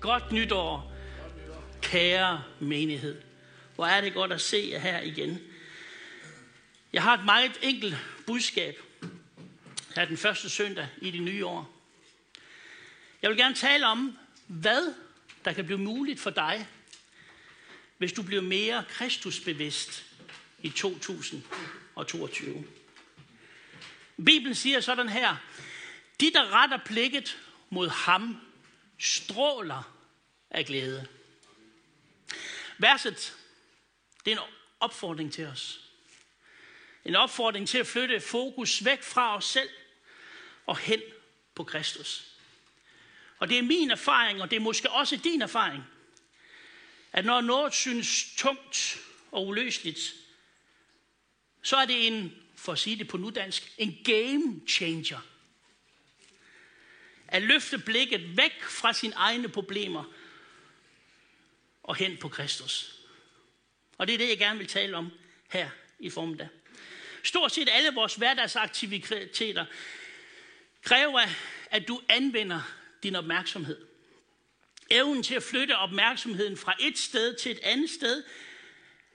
Godt nytår, kære menighed. Hvor er det godt at se jer her igen. Jeg har et meget enkelt budskab her den første søndag i det nye år. Jeg vil gerne tale om, hvad der kan blive muligt for dig, hvis du bliver mere kristusbevidst i 2022. Bibelen siger sådan her, de der retter blikket mod ham, stråler af glæde. Verset, det er en opfordring til os. En opfordring til at flytte fokus væk fra os selv og hen på Kristus. Og det er min erfaring, og det er måske også din erfaring, at når noget synes tungt og uløseligt, så er det en, for at sige det på nudansk, en game changer. At løfte blikket væk fra sine egne problemer og hen på Kristus. Og det er det, jeg gerne vil tale om her i formiddag. Stort set alle vores hverdagsaktiviteter kræver, at du anvender din opmærksomhed. Evnen til at flytte opmærksomheden fra et sted til et andet sted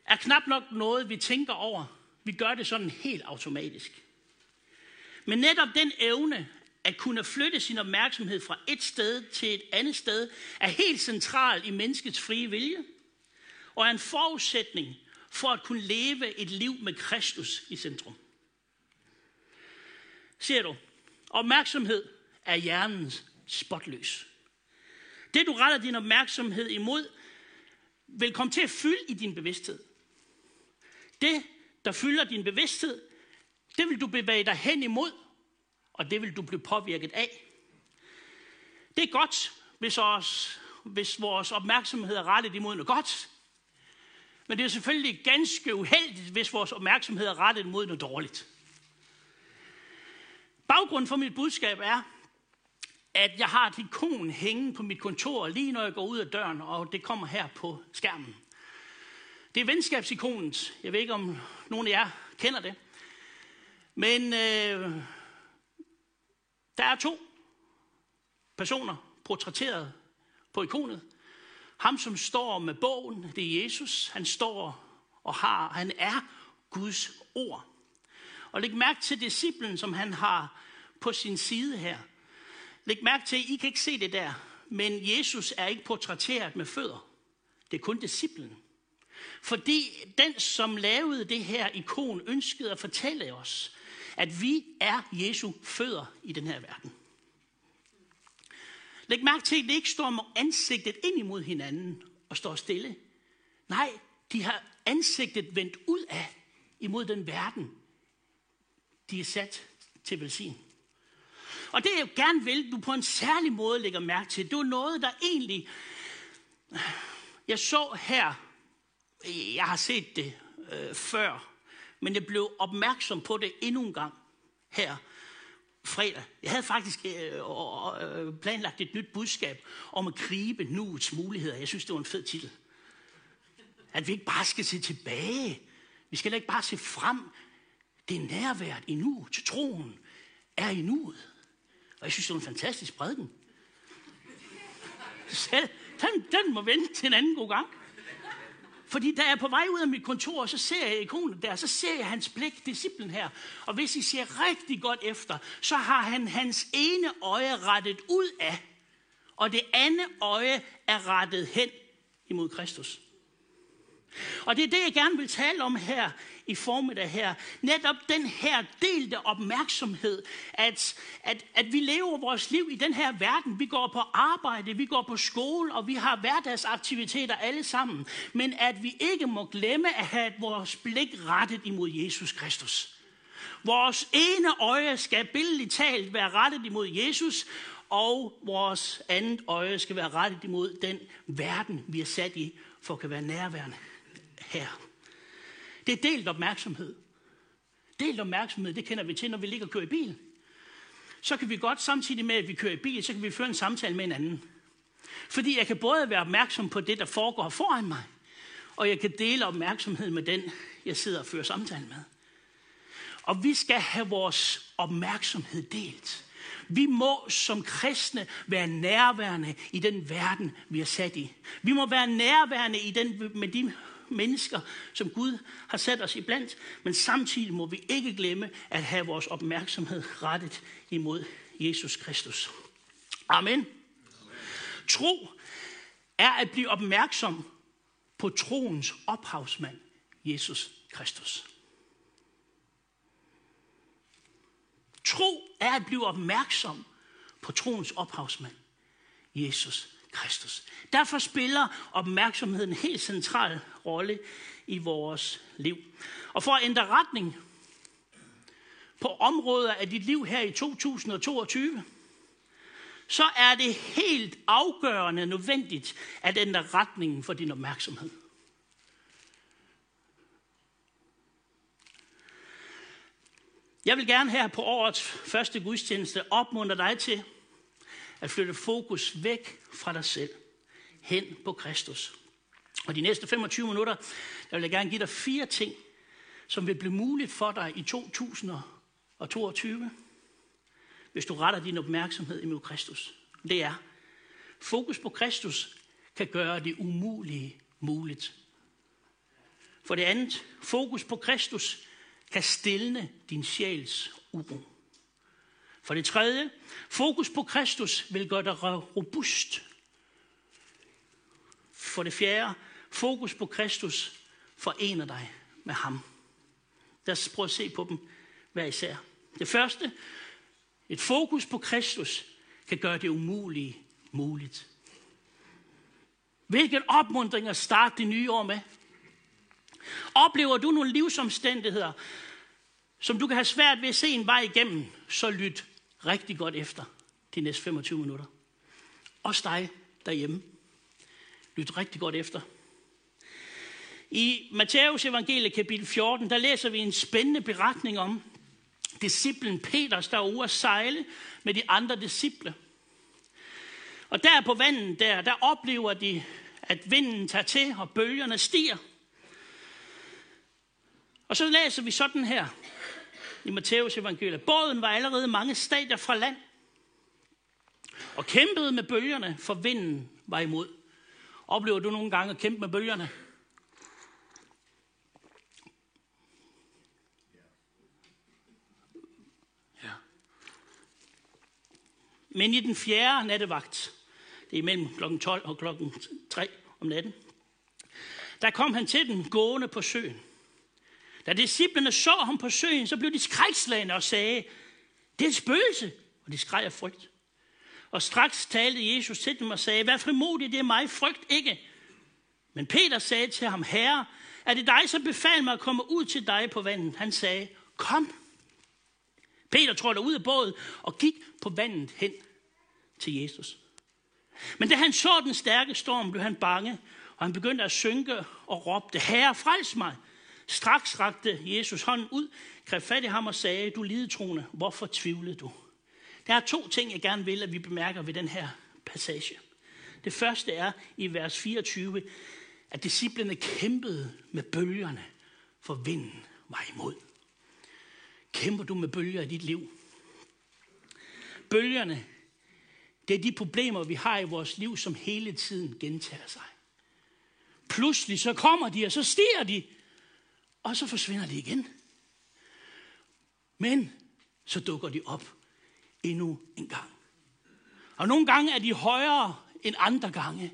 er knap nok noget, vi tænker over. Vi gør det sådan helt automatisk. Men netop den evne at kunne flytte sin opmærksomhed fra et sted til et andet sted er helt central i menneskets frie vilje og er en forudsætning for at kunne leve et liv med Kristus i centrum. Ser du, opmærksomhed er hjernens spotløs. Det, du retter din opmærksomhed imod, vil komme til at fylde i din bevidsthed. Det, der fylder din bevidsthed, det vil du bevæge dig hen imod, og det vil du blive påvirket af. Det er godt, hvis, os, hvis vores opmærksomhed er rettet imod noget godt, men det er selvfølgelig ganske uheldigt, hvis vores opmærksomhed er rettet mod noget dårligt. Baggrunden for mit budskab er, at jeg har et ikon hænge på mit kontor, lige når jeg går ud af døren, og det kommer her på skærmen. Det er venskabsikonet. Jeg ved ikke, om nogen af jer kender det. Men øh, der er to personer portrætteret på ikonet. Ham, som står med bogen, det er Jesus. Han står og har, han er Guds ord. Og læg mærke til disciplen, som han har på sin side her. Læg mærke til, I kan ikke se det der, men Jesus er ikke portrætteret med fødder. Det er kun disciplen. Fordi den, som lavede det her ikon, ønskede at fortælle os, at vi er Jesu fødder i den her verden. Læg mærke til, at det ikke står med ansigtet ind imod hinanden og står stille. Nej, de har ansigtet vendt ud af imod den verden, de er sat til velsign. Og det jeg gerne vil, du på en særlig måde lægger mærke til, det er noget, der egentlig... Jeg så her, jeg har set det øh, før, men jeg blev opmærksom på det endnu en gang her fredag. Jeg havde faktisk øh, øh, planlagt et nyt budskab om at gribe nuets muligheder. Jeg synes, det var en fed titel. At vi ikke bare skal se tilbage. Vi skal ikke bare se frem. Det er nærværet i nu til troen er i nuet. Og jeg synes, det var en fantastisk prædiken. Selv, den, den må vente til en anden god gang. Fordi da jeg er på vej ud af mit kontor, så ser jeg ikonet der, så ser jeg hans blik, disciplen her. Og hvis I ser rigtig godt efter, så har han hans ene øje rettet ud af, og det andet øje er rettet hen imod Kristus. Og det er det, jeg gerne vil tale om her i formiddag her. Netop den her delte opmærksomhed, at, at, at vi lever vores liv i den her verden. Vi går på arbejde, vi går på skole, og vi har hverdagsaktiviteter alle sammen. Men at vi ikke må glemme at have vores blik rettet imod Jesus Kristus. Vores ene øje skal billedligt talt være rettet imod Jesus, og vores andet øje skal være rettet imod den verden, vi er sat i, for at kan være nærværende her. Det er delt opmærksomhed. Delt opmærksomhed, det kender vi til, når vi ligger og kører i bil. Så kan vi godt samtidig med, at vi kører i bil, så kan vi føre en samtale med en anden. Fordi jeg kan både være opmærksom på det, der foregår foran mig, og jeg kan dele opmærksomhed med den, jeg sidder og fører samtale med. Og vi skal have vores opmærksomhed delt. Vi må som kristne være nærværende i den verden, vi er sat i. Vi må være nærværende i den, med de mennesker, som Gud har sat os iblandt, men samtidig må vi ikke glemme at have vores opmærksomhed rettet imod Jesus Kristus. Amen. Tro er at blive opmærksom på troens ophavsmand, Jesus Kristus. Tro er at blive opmærksom på troens ophavsmand, Jesus Kristus. Derfor spiller opmærksomheden en helt central rolle i vores liv. Og for at ændre retning på områder af dit liv her i 2022, så er det helt afgørende nødvendigt at ændre retningen for din opmærksomhed. Jeg vil gerne her på årets første gudstjeneste opmuntre dig til at flytte fokus væk fra dig selv, hen på Kristus. Og de næste 25 minutter, der vil jeg gerne give dig fire ting, som vil blive muligt for dig i 2022, hvis du retter din opmærksomhed imod Kristus. Det er, fokus på Kristus kan gøre det umulige muligt. For det andet, fokus på Kristus kan stilne din sjæls uro. For det tredje, fokus på Kristus vil gøre dig robust. For det fjerde, fokus på Kristus forener dig med ham. Lad os prøve at se på dem hver især. Det første, et fokus på Kristus kan gøre det umulige muligt. Hvilken opmundring at starte det nye år med. Oplever du nogle livsomstændigheder, som du kan have svært ved at se en vej igennem, så lyt rigtig godt efter de næste 25 minutter. Også dig derhjemme. Lyt rigtig godt efter. I Matthæus evangelie kapitel 14, der læser vi en spændende beretning om disciplen Peter, der er ude at sejle med de andre disciple. Og der på vandet der, der oplever de, at vinden tager til, og bølgerne stiger. Og så læser vi sådan her i Matthæus evangeliet. Båden var allerede mange stadier fra land, og kæmpede med bølgerne, for vinden var imod. Oplever du nogle gange at kæmpe med bølgerne? Ja. Men i den fjerde nattevagt, det er mellem kl. 12 og kl. 3 om natten, der kom han til den gående på søen. Da disciplene så ham på søen, så blev de skrækslagende og sagde, det er et spøgelse, og de skreg af frygt. Og straks talte Jesus til dem og sagde, vær frimodig, det er mig, frygt ikke. Men Peter sagde til ham, herre, er det dig, som befaler mig at komme ud til dig på vandet? Han sagde, kom. Peter trådte ud af båden og gik på vandet hen til Jesus. Men da han så den stærke storm, blev han bange, og han begyndte at synke og råbte, Herre, frels mig. Straks rakte Jesus hånden ud, greb fat i ham og sagde, du lidetroende, hvorfor tvivlede du? Der er to ting, jeg gerne vil, at vi bemærker ved den her passage. Det første er i vers 24, at disciplene kæmpede med bølgerne, for vinden var imod. Kæmper du med bølger i dit liv? Bølgerne, det er de problemer, vi har i vores liv, som hele tiden gentager sig. Pludselig så kommer de, og så stiger de, og så forsvinder de igen. Men så dukker de op endnu en gang. Og nogle gange er de højere end andre gange.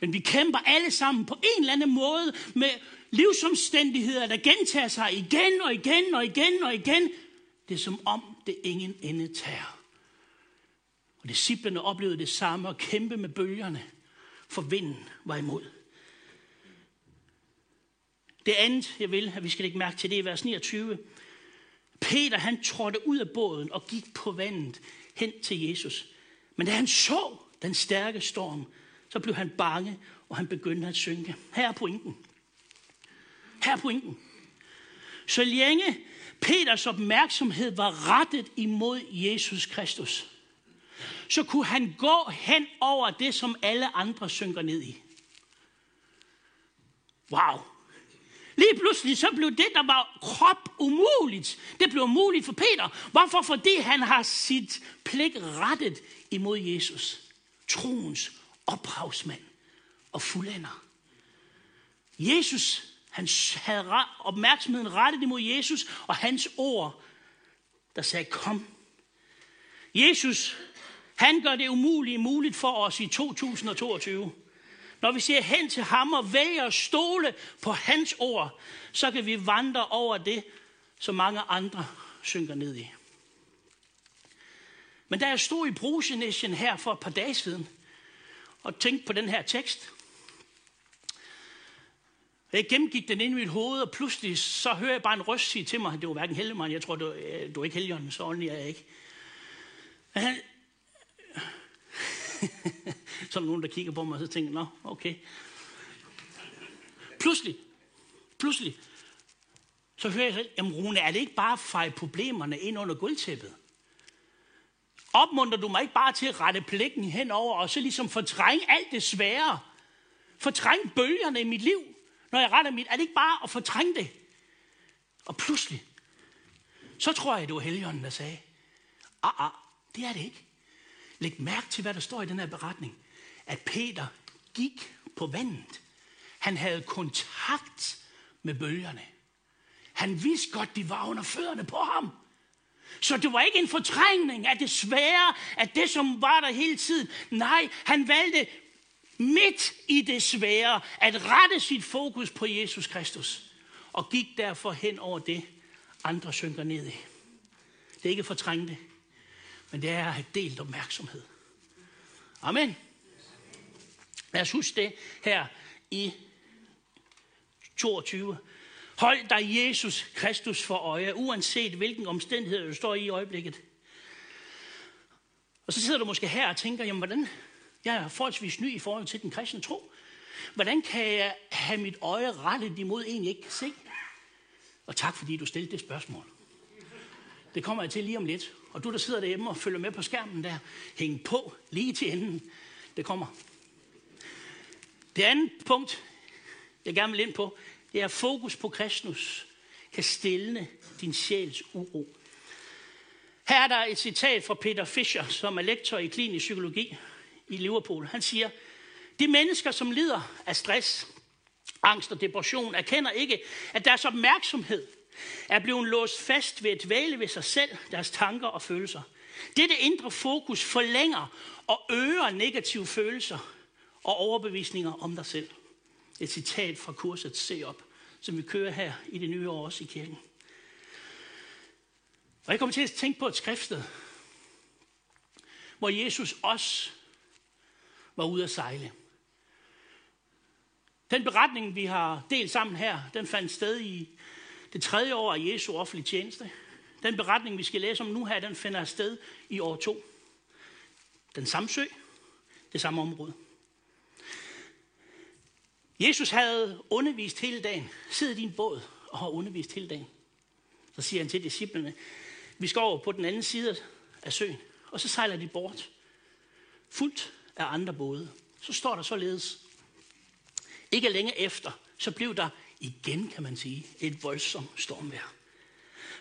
Men vi kæmper alle sammen på en eller anden måde med livsomstændigheder, der gentager sig igen og igen og igen og igen. Det er som om det ingen ende tager. Og disciplene oplevede det samme at kæmpe med bølgerne, for vinden var imod. Det andet, jeg vil, at vi skal lægge mærke til, det er vers 29. Peter, han trådte ud af båden og gik på vandet hen til Jesus. Men da han så den stærke storm, så blev han bange, og han begyndte at synke. Her er pointen. Her er pointen. Så længe Peters opmærksomhed var rettet imod Jesus Kristus, så kunne han gå hen over det, som alle andre synker ned i. Wow. Lige pludselig så blev det, der var krop umuligt. Det blev muligt for Peter. Hvorfor? Fordi han har sit pligt rettet imod Jesus. Troens ophavsmand og fuldender. Jesus, han havde opmærksomheden rettet imod Jesus og hans ord, der sagde, kom. Jesus, han gør det umulige muligt for os i 2022. Når vi ser hen til ham og vælger at stole på hans ord, så kan vi vandre over det, som mange andre synker ned i. Men da jeg stod i Brusenation her for et par dage siden, og tænkte på den her tekst, jeg gennemgik den ind i mit hoved, og pludselig så hører jeg bare en røst sige til mig, det var hverken Hellemann, jeg tror, du, øh, du er ikke Helligånden, så ordentlig er jeg ikke. Han, så er der nogen, der kigger på mig, og så tænker, nå, okay. Pludselig, pludselig, så hører jeg selv, jamen Rune, er det ikke bare at feje problemerne ind under gulvtæppet? Opmuntrer du mig ikke bare til at rette pligten henover, og så ligesom fortrænge alt det svære? Fortrænge bølgerne i mit liv, når jeg retter mit. Er det ikke bare at fortrænge det? Og pludselig, så tror jeg, det var Helligånden, der sagde, ah, ah, det er det ikke. Læg mærke til, hvad der står i den her beretning. At Peter gik på vandet. Han havde kontakt med bølgerne. Han vidste godt, de var under fødderne på ham. Så det var ikke en fortrængning af det svære, af det, som var der hele tiden. Nej, han valgte midt i det svære at rette sit fokus på Jesus Kristus. Og gik derfor hen over det, andre synker ned i. Det er ikke fortrængte, men det er at have delt opmærksomhed. Amen. Lad os huske det her i 22. Hold dig Jesus Kristus for øje, uanset hvilken omstændighed du står i i øjeblikket. Og så sidder du måske her og tænker, jamen hvordan, jeg er forholdsvis ny i forhold til den kristne tro. Hvordan kan jeg have mit øje rettet imod en, jeg ikke kan se? Og tak fordi du stillede det spørgsmål. Det kommer jeg til lige om lidt. Og du, der sidder derhjemme og følger med på skærmen der, hæng på lige til enden. Det kommer. Det andet punkt, jeg gerne vil ind på, det er fokus på Kristus kan stille din sjæls uro. Her er der et citat fra Peter Fischer, som er lektor i klinisk psykologi i Liverpool. Han siger, de mennesker, som lider af stress, angst og depression, erkender ikke, at deres opmærksomhed er blevet låst fast ved et væle ved sig selv, deres tanker og følelser. Dette indre fokus forlænger og øger negative følelser og overbevisninger om dig selv. Et citat fra kurset Se op, som vi kører her i det nye år også i kirken. Og jeg kommer til at tænke på et skriftsted, hvor Jesus også var ude at sejle. Den beretning, vi har delt sammen her, den fandt sted i det tredje år af Jesu offentlige tjeneste. Den beretning, vi skal læse om nu her, den finder sted i år 2. Den samme sø, det samme område. Jesus havde undervist hele dagen. Sid i din båd og har undervist hele dagen. Så siger han til disciplene, vi skal over på den anden side af søen. Og så sejler de bort. Fuldt af andre både. Så står der således. Ikke længe efter, så blev der igen, kan man sige, et voldsomt stormvejr.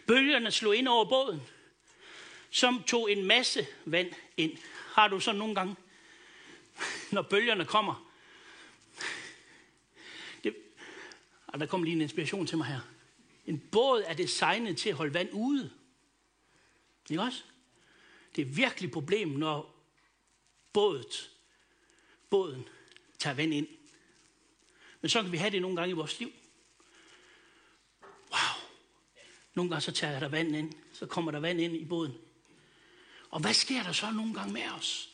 Bølgerne slog ind over båden, som tog en masse vand ind. Har du så nogle gange, når bølgerne kommer? Og der kom lige en inspiration til mig her. En båd er designet til at holde vand ude. Ikke også? Det er virkelig et problem, når bådet, båden tager vand ind. Men så kan vi have det nogle gange i vores liv. Wow. Nogle gange så tager der vand ind. Så kommer der vand ind i båden. Og hvad sker der så nogle gange med os?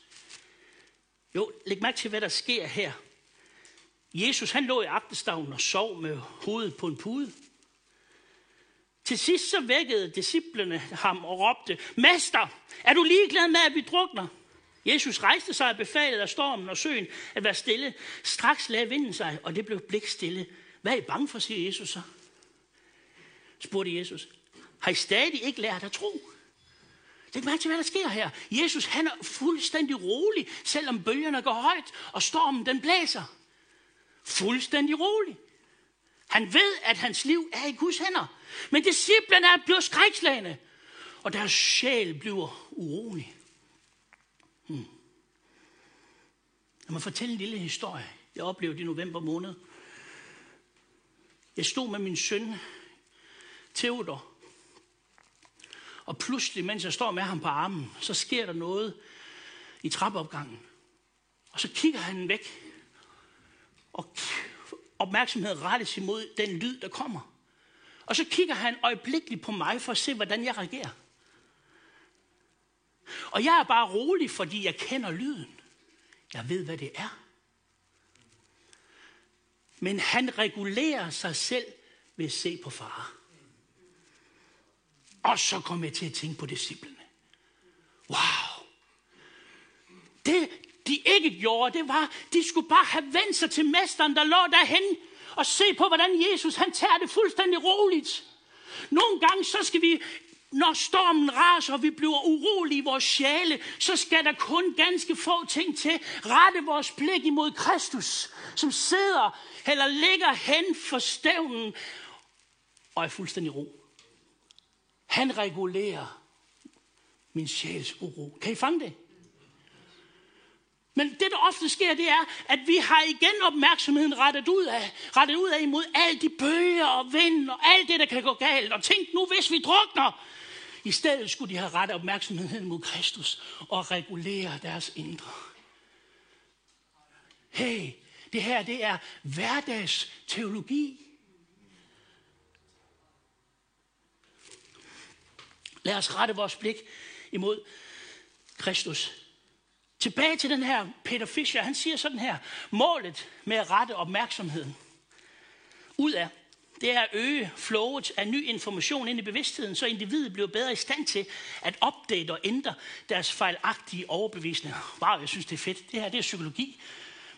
Jo, læg mærke til, hvad der sker her. Jesus, han lå i agtestavnen og sov med hovedet på en pude. Til sidst så vækkede disciplene ham og råbte, Mester, er du ligeglad med, at vi drukner? Jesus rejste sig og befalede af stormen og søen at være stille. Straks lagde vinden sig, og det blev blik stille. Hvad er I bange for, siger Jesus så? spurgte Jesus. Har I stadig ikke lært at tro? Læg mærke til, hvad der sker her. Jesus han er fuldstændig rolig, selvom bølgerne går højt, og stormen den blæser. Fuldstændig rolig. Han ved, at hans liv er i Guds hænder. Men disciplene er blevet skrækslagende, og deres sjæl bliver urolig. Hmm. Jeg må fortælle en lille historie. Jeg oplevede i november måned. Jeg stod med min søn, Theodor, og pludselig, mens jeg står med ham på armen, så sker der noget i trappeopgangen. Og så kigger han væk, og opmærksomheden rettes imod den lyd, der kommer. Og så kigger han øjeblikkeligt på mig for at se, hvordan jeg reagerer. Og jeg er bare rolig, fordi jeg kender lyden. Jeg ved, hvad det er. Men han regulerer sig selv ved at se på far. Og så kom jeg til at tænke på disciplene. Wow. Det, de ikke gjorde, det var, de skulle bare have vendt sig til mesteren, der lå derhen, og se på, hvordan Jesus han tager det fuldstændig roligt. Nogle gange, så skal vi, når stormen raser, og vi bliver urolige i vores sjæle, så skal der kun ganske få ting til. Rette vores blik imod Kristus, som sidder eller ligger hen for stævnen og er fuldstændig ro. Han regulerer min sjæls uro. Kan I fange det? Men det, der ofte sker, det er, at vi har igen opmærksomheden rettet ud af, rettet ud af imod alle de bøger og vind og alt det, der kan gå galt. Og tænk nu, hvis vi drukner. I stedet skulle de have rettet opmærksomheden mod Kristus og regulere deres indre. Hey, det her, det er hverdags teologi. Lad os rette vores blik imod Kristus. Tilbage til den her Peter Fischer, han siger sådan her, målet med at rette opmærksomheden ud af, det er at øge flowet af ny information ind i bevidstheden, så individet bliver bedre i stand til at opdage og ændre deres fejlagtige overbevisninger. Wow, jeg synes, det er fedt. Det her, det er psykologi.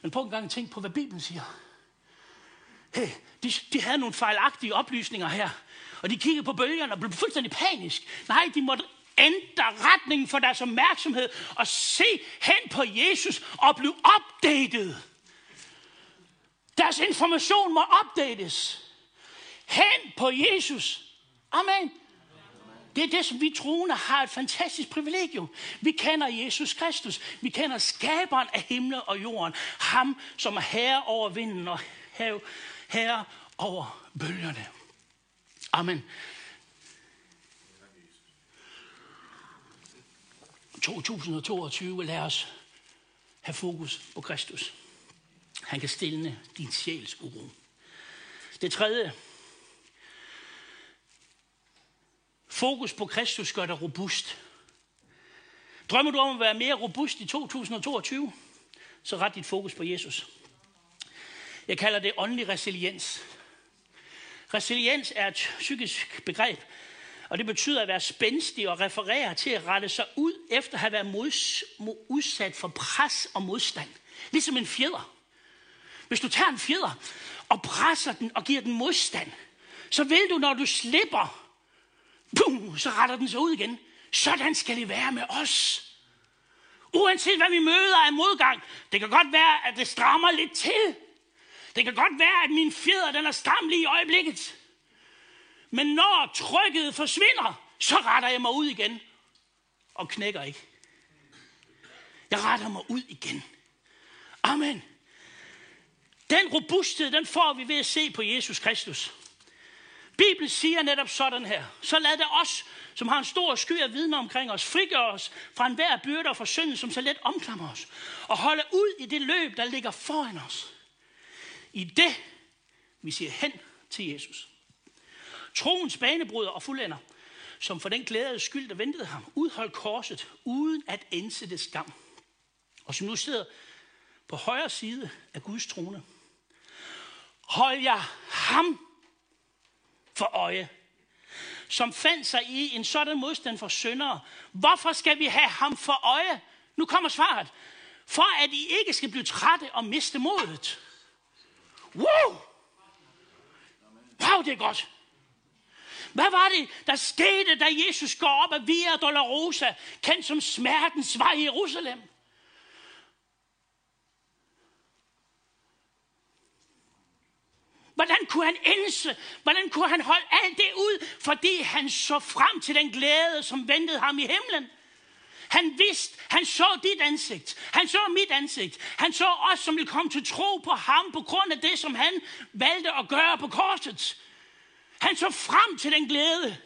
Men prøv en gang at tænke på, hvad Bibelen siger. Hey, de, de havde nogle fejlagtige oplysninger her. Og de kiggede på bølgerne og blev fuldstændig panisk. Nej, de måtte ændre retningen for deres opmærksomhed og se hen på Jesus og blive opdateret. Deres information må opdates. Hen på Jesus. Amen. Det er det, som vi troende har et fantastisk privilegium. Vi kender Jesus Kristus. Vi kender skaberen af himlen og jorden. Ham, som er herre over vinden og herre over bølgerne. Amen. 2022, lad os have fokus på Kristus. Han kan stille din sjæls uro. Det tredje. Fokus på Kristus gør dig robust. Drømmer du om at være mere robust i 2022? Så ret dit fokus på Jesus. Jeg kalder det åndelig resiliens. Resiliens er et psykisk begreb, og det betyder at være spændstig og referere til at rette sig ud efter at have været mods, udsat for pres og modstand. Ligesom en fjeder. Hvis du tager en fjeder og presser den og giver den modstand, så vil du, når du slipper, boom, så retter den sig ud igen. Sådan skal det være med os. Uanset hvad vi møder af modgang, det kan godt være, at det strammer lidt til. Det kan godt være, at min fjeder den er stram lige i øjeblikket. Men når trykket forsvinder, så retter jeg mig ud igen. Og knækker ikke. Jeg retter mig ud igen. Amen. Den robusthed, den får vi ved at se på Jesus Kristus. Bibelen siger netop sådan her. Så lad det os, som har en stor sky af vidner omkring os, frigøre os fra enhver byrde og synden, som så let omklamrer os. Og holde ud i det løb, der ligger foran os. I det, vi siger hen til Jesus. Troens banebryder og fuldender, som for den glæde skyld, der ventede ham, udholdt korset, uden at ense det skam. Og som nu sidder på højre side af Guds trone. Hold jeg ham for øje, som fandt sig i en sådan modstand for syndere. Hvorfor skal vi have ham for øje? Nu kommer svaret. For at I ikke skal blive trætte og miste modet. Wow! Wow, det er godt. Hvad var det, der skete, da Jesus går op af Via Dolorosa, kendt som smertens vej i Jerusalem? Hvordan kunne han ense? Hvordan kunne han holde alt det ud? Fordi han så frem til den glæde, som ventede ham i himlen. Han vidste, han så dit ansigt. Han så mit ansigt. Han så os, som ville komme til tro på ham på grund af det, som han valgte at gøre på korset. Han så frem til den glæde.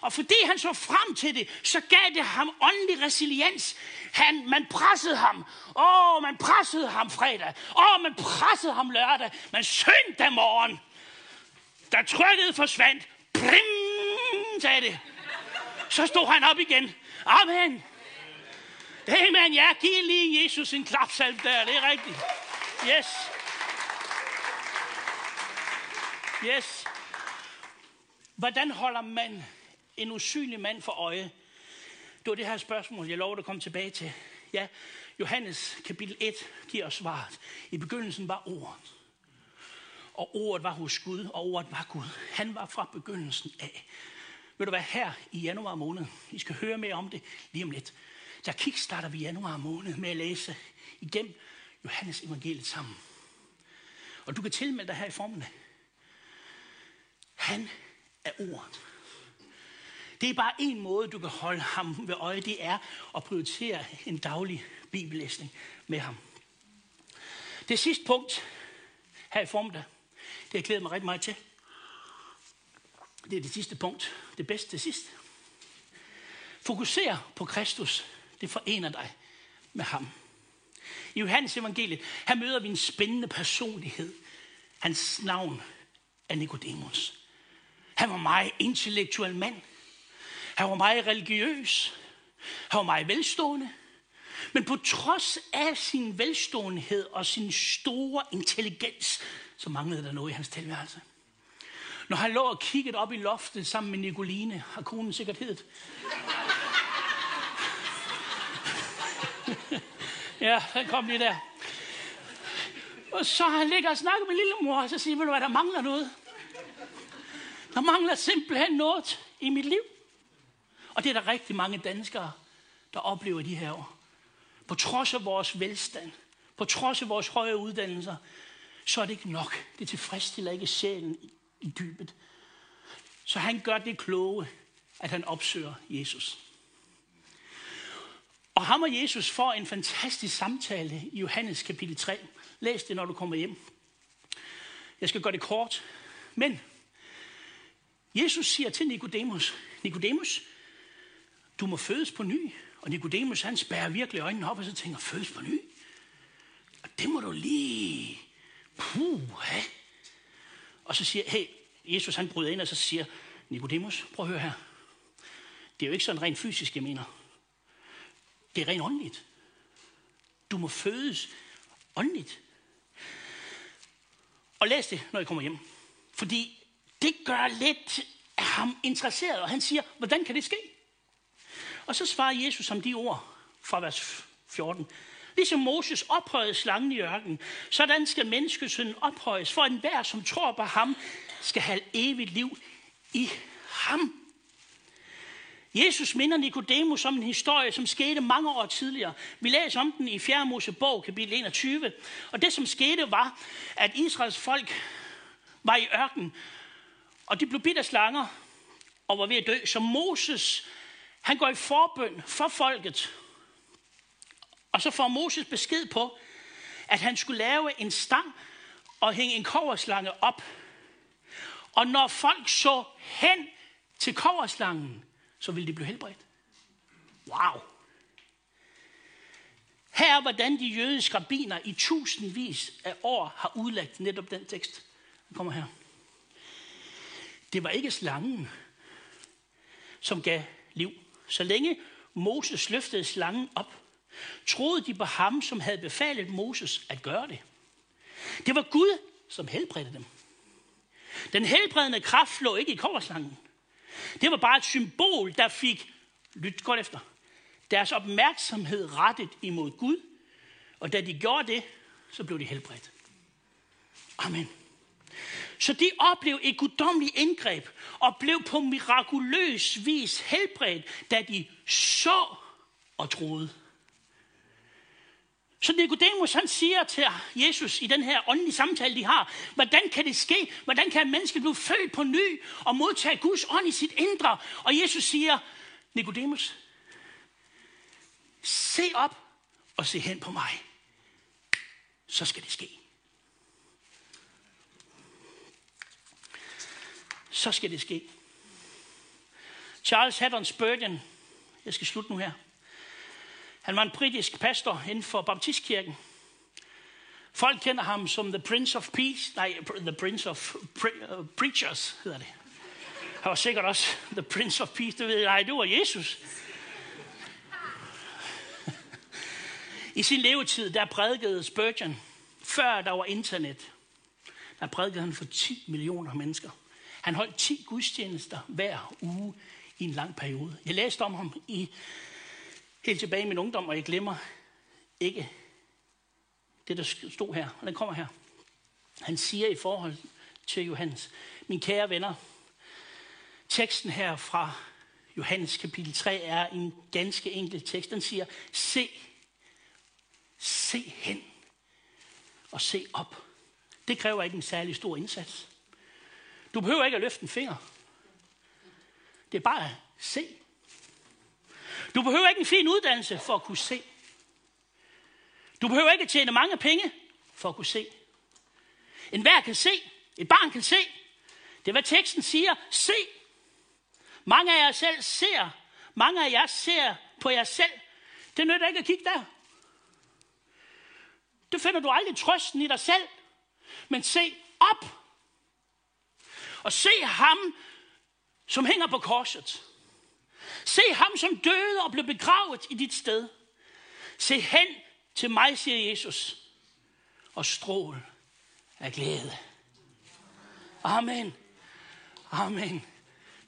Og fordi han så frem til det, så gav det ham åndelig resiliens. Han, man pressede ham. Åh, man pressede ham fredag. Åh, man pressede ham lørdag. Men søndag morgen, da trykket forsvandt, prim, sagde det. Så stod han op igen. Amen. Amen, ja, giv lige Jesus en klapsalv der, det er rigtigt. Yes. Yes. Hvordan holder man en usynlig mand for øje? Det var det her spørgsmål, jeg lover at komme tilbage til. Ja, Johannes kapitel 1 giver os svaret. I begyndelsen var ordet. Og ordet var hos Gud, og ordet var Gud. Han var fra begyndelsen af. Vil du være her i januar måned? I skal høre mere om det lige om lidt. Der kickstarter vi januar måned med at læse igennem Johannes evangeliet sammen. Og du kan tilmelde dig her i formiddag. Han af ordet. Det er bare en måde, du kan holde ham ved øje. Det er at prioritere en daglig bibellæsning med ham. Det sidste punkt her i formiddag, det har jeg glædet mig rigtig meget til. Det er det sidste punkt. Det bedste til sidst. Fokuser på Kristus. Det forener dig med ham. I Johannes evangeliet, her møder vi en spændende personlighed. Hans navn er Nicodemus. Han var meget intellektuel mand. Han var meget religiøs. Han var meget velstående. Men på trods af sin velståenhed og sin store intelligens, så manglede der noget i hans tilværelse. Når han lå og kiggede op i loftet sammen med Nicoline, har konen sikkert heddet. ja, den kom lige der. Og så han ligger og snakker med lillemor, og så siger, han, hvad, der mangler noget. Der mangler simpelthen noget i mit liv. Og det er der rigtig mange danskere, der oplever de her år. På trods af vores velstand, på trods af vores høje uddannelser, så er det ikke nok. Det tilfredsstiller ikke sjælen i, i dybet. Så han gør det kloge, at han opsøger Jesus. Og ham og Jesus får en fantastisk samtale i Johannes kapitel 3. Læs det, når du kommer hjem. Jeg skal gøre det kort. Men Jesus siger til Nikodemus, Nikodemus, du må fødes på ny. Og Nikodemus, han spærrer virkelig øjnene op, og så tænker, fødes på ny? Og det må du lige... Puh. Og så siger, hey, Jesus han bryder ind, og så siger, Nikodemus, prøv at høre her. Det er jo ikke sådan rent fysisk, jeg mener. Det er rent åndeligt. Du må fødes åndeligt. Og læs det, når I kommer hjem. Fordi det gør lidt ham interesseret, og han siger, hvordan kan det ske? Og så svarer Jesus om de ord fra vers 14. Ligesom Moses ophøjede slangen i ørkenen, sådan skal menneskesønnen ophøjes, for enhver, som tror på ham, skal have evigt liv i ham. Jesus minder Nikodemus om en historie, som skete mange år tidligere. Vi læser om den i 4. Mosebog, kapitel 21. Og det, som skete, var, at Israels folk var i ørken, og de blev bidt af slanger og var ved at dø. Så Moses, han går i forbøn for folket. Og så får Moses besked på, at han skulle lave en stang og hænge en koverslange op. Og når folk så hen til koverslangen, så ville de blive helbredt. Wow. Her er, hvordan de jødiske rabbiner i tusindvis af år har udlagt netop den tekst. Den kommer her. Det var ikke slangen, som gav liv. Så længe Moses løftede slangen op, troede de på ham, som havde befalet Moses at gøre det. Det var Gud, som helbredte dem. Den helbredende kraft lå ikke i koverslangen. Det var bare et symbol, der fik, lyt godt efter, deres opmærksomhed rettet imod Gud. Og da de gjorde det, så blev de helbredt. Amen. Så de oplevede et guddommeligt indgreb og blev på mirakuløs vis helbredt, da de så og troede. Så Nicodemus han siger til Jesus i den her åndelige samtale, de har, hvordan kan det ske? Hvordan kan et menneske blive født på ny og modtage Guds ånd i sit indre? Og Jesus siger, Nicodemus, se op og se hen på mig. Så skal det ske. Så skal det ske. Charles Haddon Spurgeon, jeg skal slutte nu her. Han var en britisk pastor inden for baptistkirken. Folk kender ham som The Prince of Peace. Nej, The Prince of Pre- uh, Preachers hedder det. Han var sikkert også The Prince of Peace. Det ved jeg, nej, det var Jesus. I sin levetid, der prædikede Spurgeon, før der var internet, der prædikede han for 10 millioner mennesker. Han holdt 10 gudstjenester hver uge i en lang periode. Jeg læste om ham i helt tilbage i min ungdom, og jeg glemmer ikke det, der stod her. Og den kommer her. Han siger i forhold til Johannes, min kære venner, teksten her fra Johannes kapitel 3 er en ganske enkel tekst. Den siger, se, se hen og se op. Det kræver ikke en særlig stor indsats. Du behøver ikke at løfte en finger. Det er bare at se. Du behøver ikke en fin uddannelse for at kunne se. Du behøver ikke at tjene mange penge for at kunne se. En hver kan se. Et barn kan se. Det er, hvad teksten siger. Se. Mange af jer selv ser. Mange af jer ser på jer selv. Det nytter ikke at kigge der. Det finder du aldrig trøsten i dig selv. Men se op. Og se ham, som hænger på korset. Se ham, som døde og blev begravet i dit sted. Se hen til mig, siger Jesus, og strål af glæde. Amen. Amen.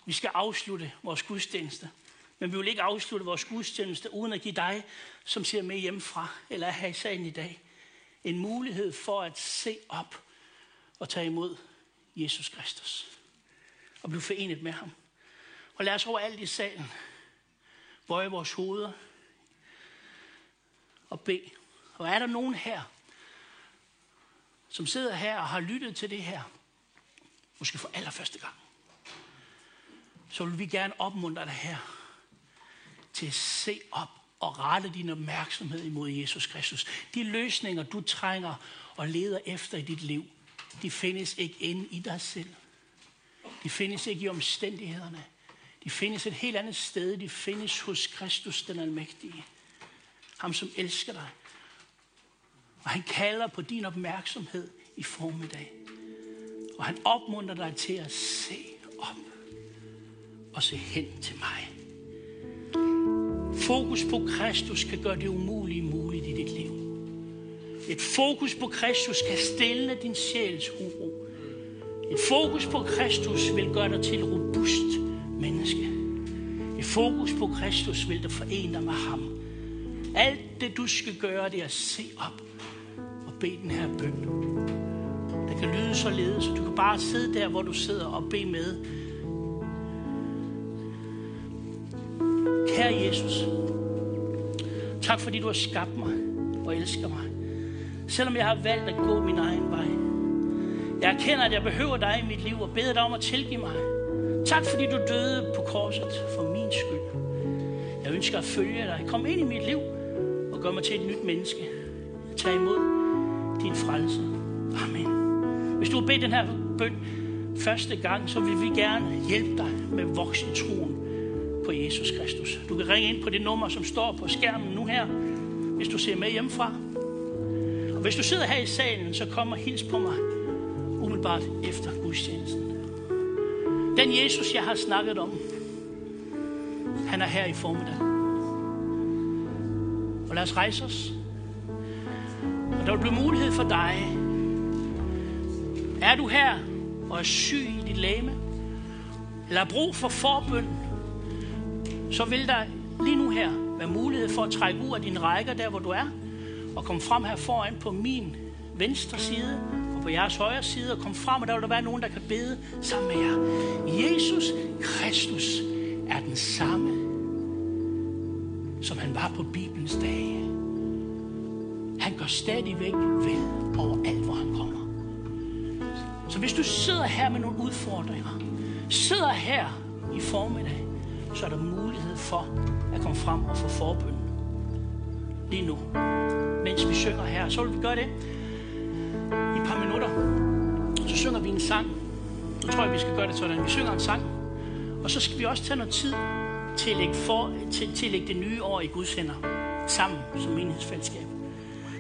Vi skal afslutte vores gudstjeneste. Men vi vil ikke afslutte vores gudstjeneste uden at give dig, som ser med hjemmefra, eller er her i sagen i dag, en mulighed for at se op og tage imod Jesus Kristus. Og blive forenet med ham. Og lad os over alt i salen bøje vores hoveder og bede. Og er der nogen her, som sidder her og har lyttet til det her, måske for allerførste gang, så vil vi gerne opmuntre dig her til at se op og rette din opmærksomhed imod Jesus Kristus. De løsninger, du trænger og leder efter i dit liv, de findes ikke inde i dig selv. De findes ikke i omstændighederne. De findes et helt andet sted. De findes hos Kristus, den almægtige. Ham, som elsker dig. Og han kalder på din opmærksomhed i formiddag. Og han opmuntrer dig til at se op og se hen til mig. Fokus på Kristus kan gøre det umulige muligt i dit liv. Et fokus på Kristus kan stille din sjæls uro. Et fokus på Kristus vil gøre dig til et robust menneske. Et fokus på Kristus vil dig forene dig med ham. Alt det du skal gøre, det er at se op og bede den her bøn. Det kan lyde således, så du kan bare sidde der, hvor du sidder og bede med. Kære Jesus, tak fordi du har skabt mig og elsker mig. Selvom jeg har valgt at gå min egen vej. Jeg erkender, at jeg behøver dig i mit liv og beder dig om at tilgive mig. Tak fordi du døde på korset for min skyld. Jeg ønsker at følge dig. Kom ind i mit liv og gør mig til et nyt menneske. Tag imod din frelse. Amen. Hvis du har bedt den her bøn første gang, så vil vi gerne hjælpe dig med at vokse i troen på Jesus Kristus. Du kan ringe ind på det nummer, som står på skærmen nu her, hvis du ser med hjemmefra. Hvis du sidder her i salen, så kom og hils på mig umiddelbart efter gudstjenesten. Den Jesus, jeg har snakket om, han er her i formiddag. Og lad os rejse os. Og der vil blive mulighed for dig. Er du her og er syg i dit lame, eller har brug for forbøn, så vil der lige nu her være mulighed for at trække ud af dine rækker, der hvor du er, og kom frem her foran på min venstre side, og på jeres højre side, og kom frem, og der vil der være nogen, der kan bede sammen med jer. Jesus Kristus er den samme, som han var på Bibelens dage. stadigvæk ved overalt, hvor han kommer. Så hvis du sidder her med nogle udfordringer, sidder her i formiddag, så er der mulighed for at komme frem og få forbøn. Lige nu, mens vi synger her. Så vil vi gøre det i et par minutter. Så synger vi en sang. Nu tror jeg, vi skal gøre det sådan. Vi synger en sang. Og så skal vi også tage noget tid til at lægge, for, til, til at lægge det nye år i Guds hænder. Sammen som menighedsfællesskab.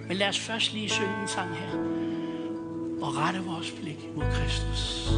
Men lad os først lige synge en sang her. Og rette vores blik mod Kristus.